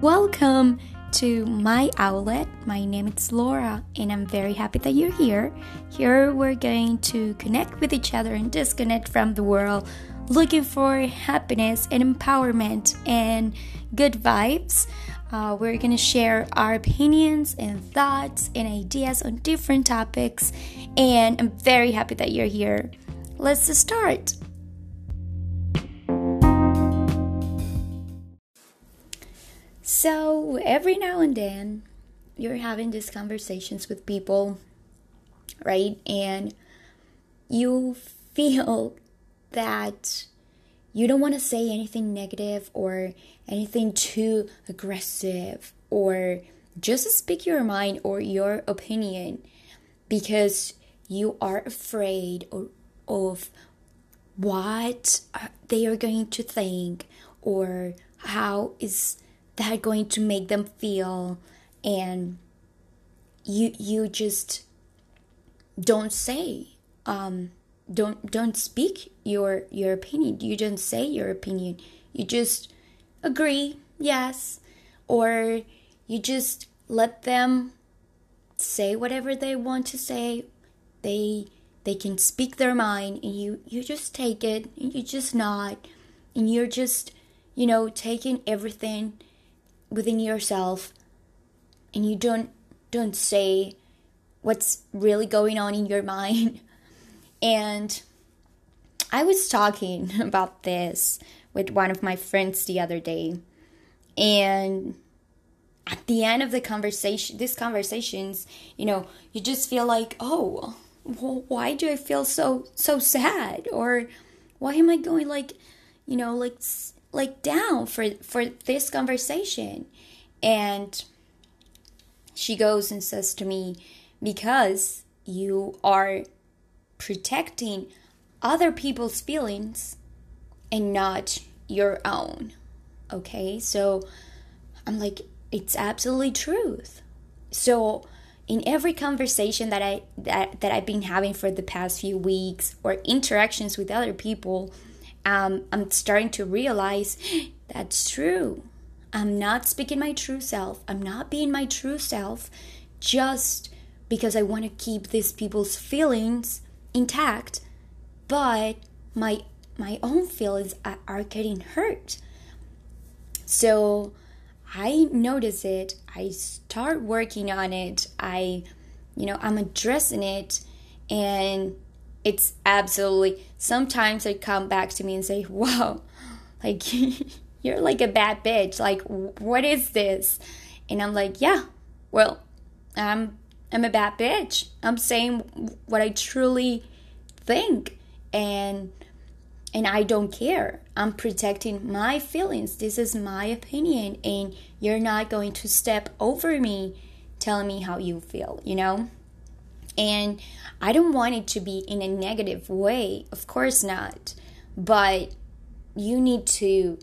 Welcome to my outlet. My name is Laura, and I'm very happy that you're here. Here, we're going to connect with each other and disconnect from the world, looking for happiness and empowerment and good vibes. Uh, we're going to share our opinions and thoughts and ideas on different topics, and I'm very happy that you're here. Let's start. So, every now and then, you're having these conversations with people, right? And you feel that you don't want to say anything negative or anything too aggressive or just speak your mind or your opinion because you are afraid of, what uh, they are going to think or how is that are going to make them feel and you you just don't say um don't don't speak your your opinion. You don't say your opinion. You just agree yes or you just let them say whatever they want to say. They they can speak their mind and you you just take it and you just nod and you're just you know taking everything within yourself and you don't don't say what's really going on in your mind. And i was talking about this with one of my friends the other day and at the end of the conversation these conversations you know you just feel like oh well, why do i feel so so sad? Or why am i going like you know like like down for for this conversation. And she goes and says to me because you are protecting other people's feelings and not your own. Okay? So i'm like it's absolutely truth. So in every conversation that i that, that i've been having for the past few weeks or interactions with other people um, I'm starting to realize that's true. I'm not speaking my true self. I'm not being my true self just because I want to keep these people's feelings intact, but my my own feelings are, are getting hurt. So I notice it. I start working on it. I, you know, I'm addressing it, and it's absolutely sometimes they come back to me and say wow like you're like a bad bitch. Like what is this? And i'm like yeah well i'm i'm a bad bitch. I'm saying what i truly think and and i don't care. I'm protecting my feelings. This is my opinion and you're not going to step over me telling me how you feel you know and I don't want it to be in a negative way, of course not. But you need to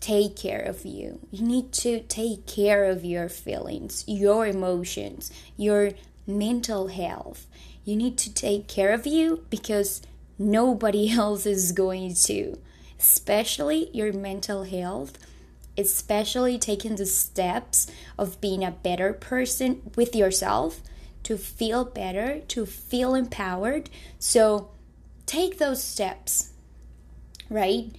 take care of you. You need to take care of your feelings, your emotions, your mental health. You need to take care of you because nobody else is going to, especially your mental health, especially taking the steps of being a better person with yourself to feel better, to feel empowered. So take those steps, right?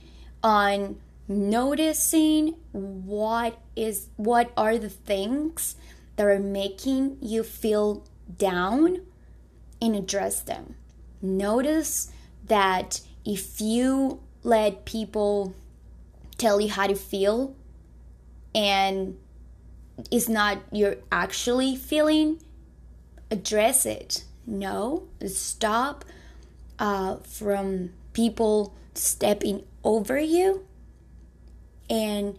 On noticing what is what are the things that are making you feel down and address them. Notice that if you let people tell you how to feel and it's not you're actually feeling address it. No, stop uh, from people stepping over you and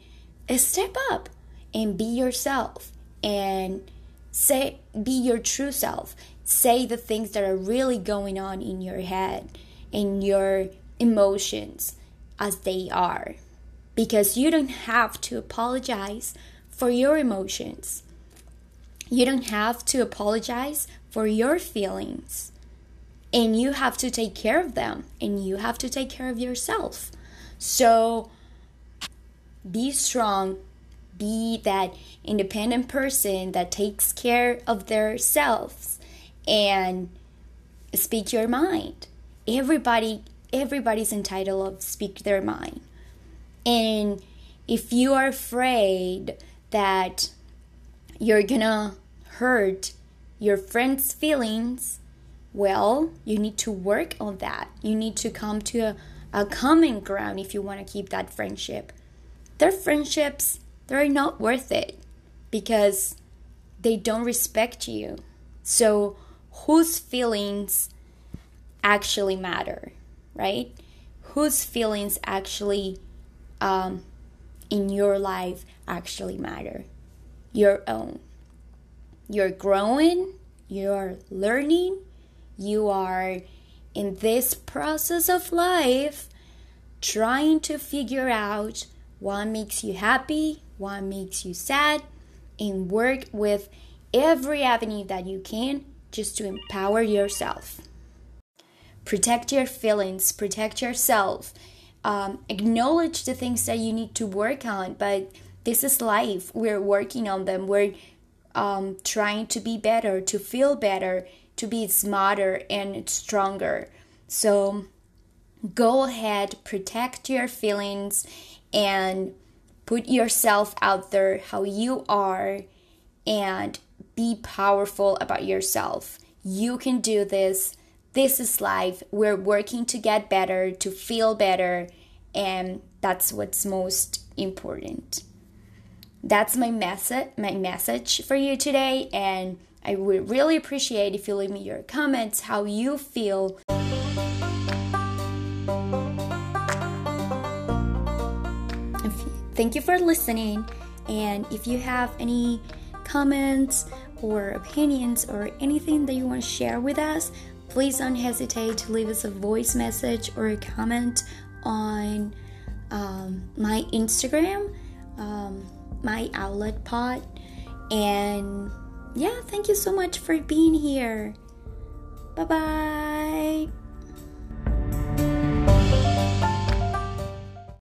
step up and be yourself and say be your true self. Say the things that are really going on in your head in your emotions as they are. Because you don't have to apologize for your emotions you don't have to apologize for your feelings. And you have to take care of them. And you have to take care of yourself. So be strong, be that independent person that takes care of themselves and speak your mind. Everybody everybody's entitled to speak their mind. And if you are afraid that you're gonna hurt your friend's feelings, well, you need to work on that. You need to come to a, a common ground if you want to keep that friendship. Their friendships, they're not worth it because they don't respect you. So, whose feelings actually matter, right? Whose feelings actually um, in your life actually matter? Your own. You're growing, you're learning, you are in this process of life trying to figure out what makes you happy, what makes you sad, and work with every avenue that you can just to empower yourself. Protect your feelings, protect yourself, um, acknowledge the things that you need to work on, but this is life. We're working on them. We're um, trying to be better, to feel better, to be smarter and stronger. So go ahead, protect your feelings, and put yourself out there how you are and be powerful about yourself. You can do this. This is life. We're working to get better, to feel better, and that's what's most important. That's my message my message for you today and I would really appreciate if you leave me your comments how you feel. Thank you for listening and if you have any comments or opinions or anything that you want to share with us, please don't hesitate to leave us a voice message or a comment on um, my Instagram, my outlet pod. And yeah, thank you so much for being here. Bye bye.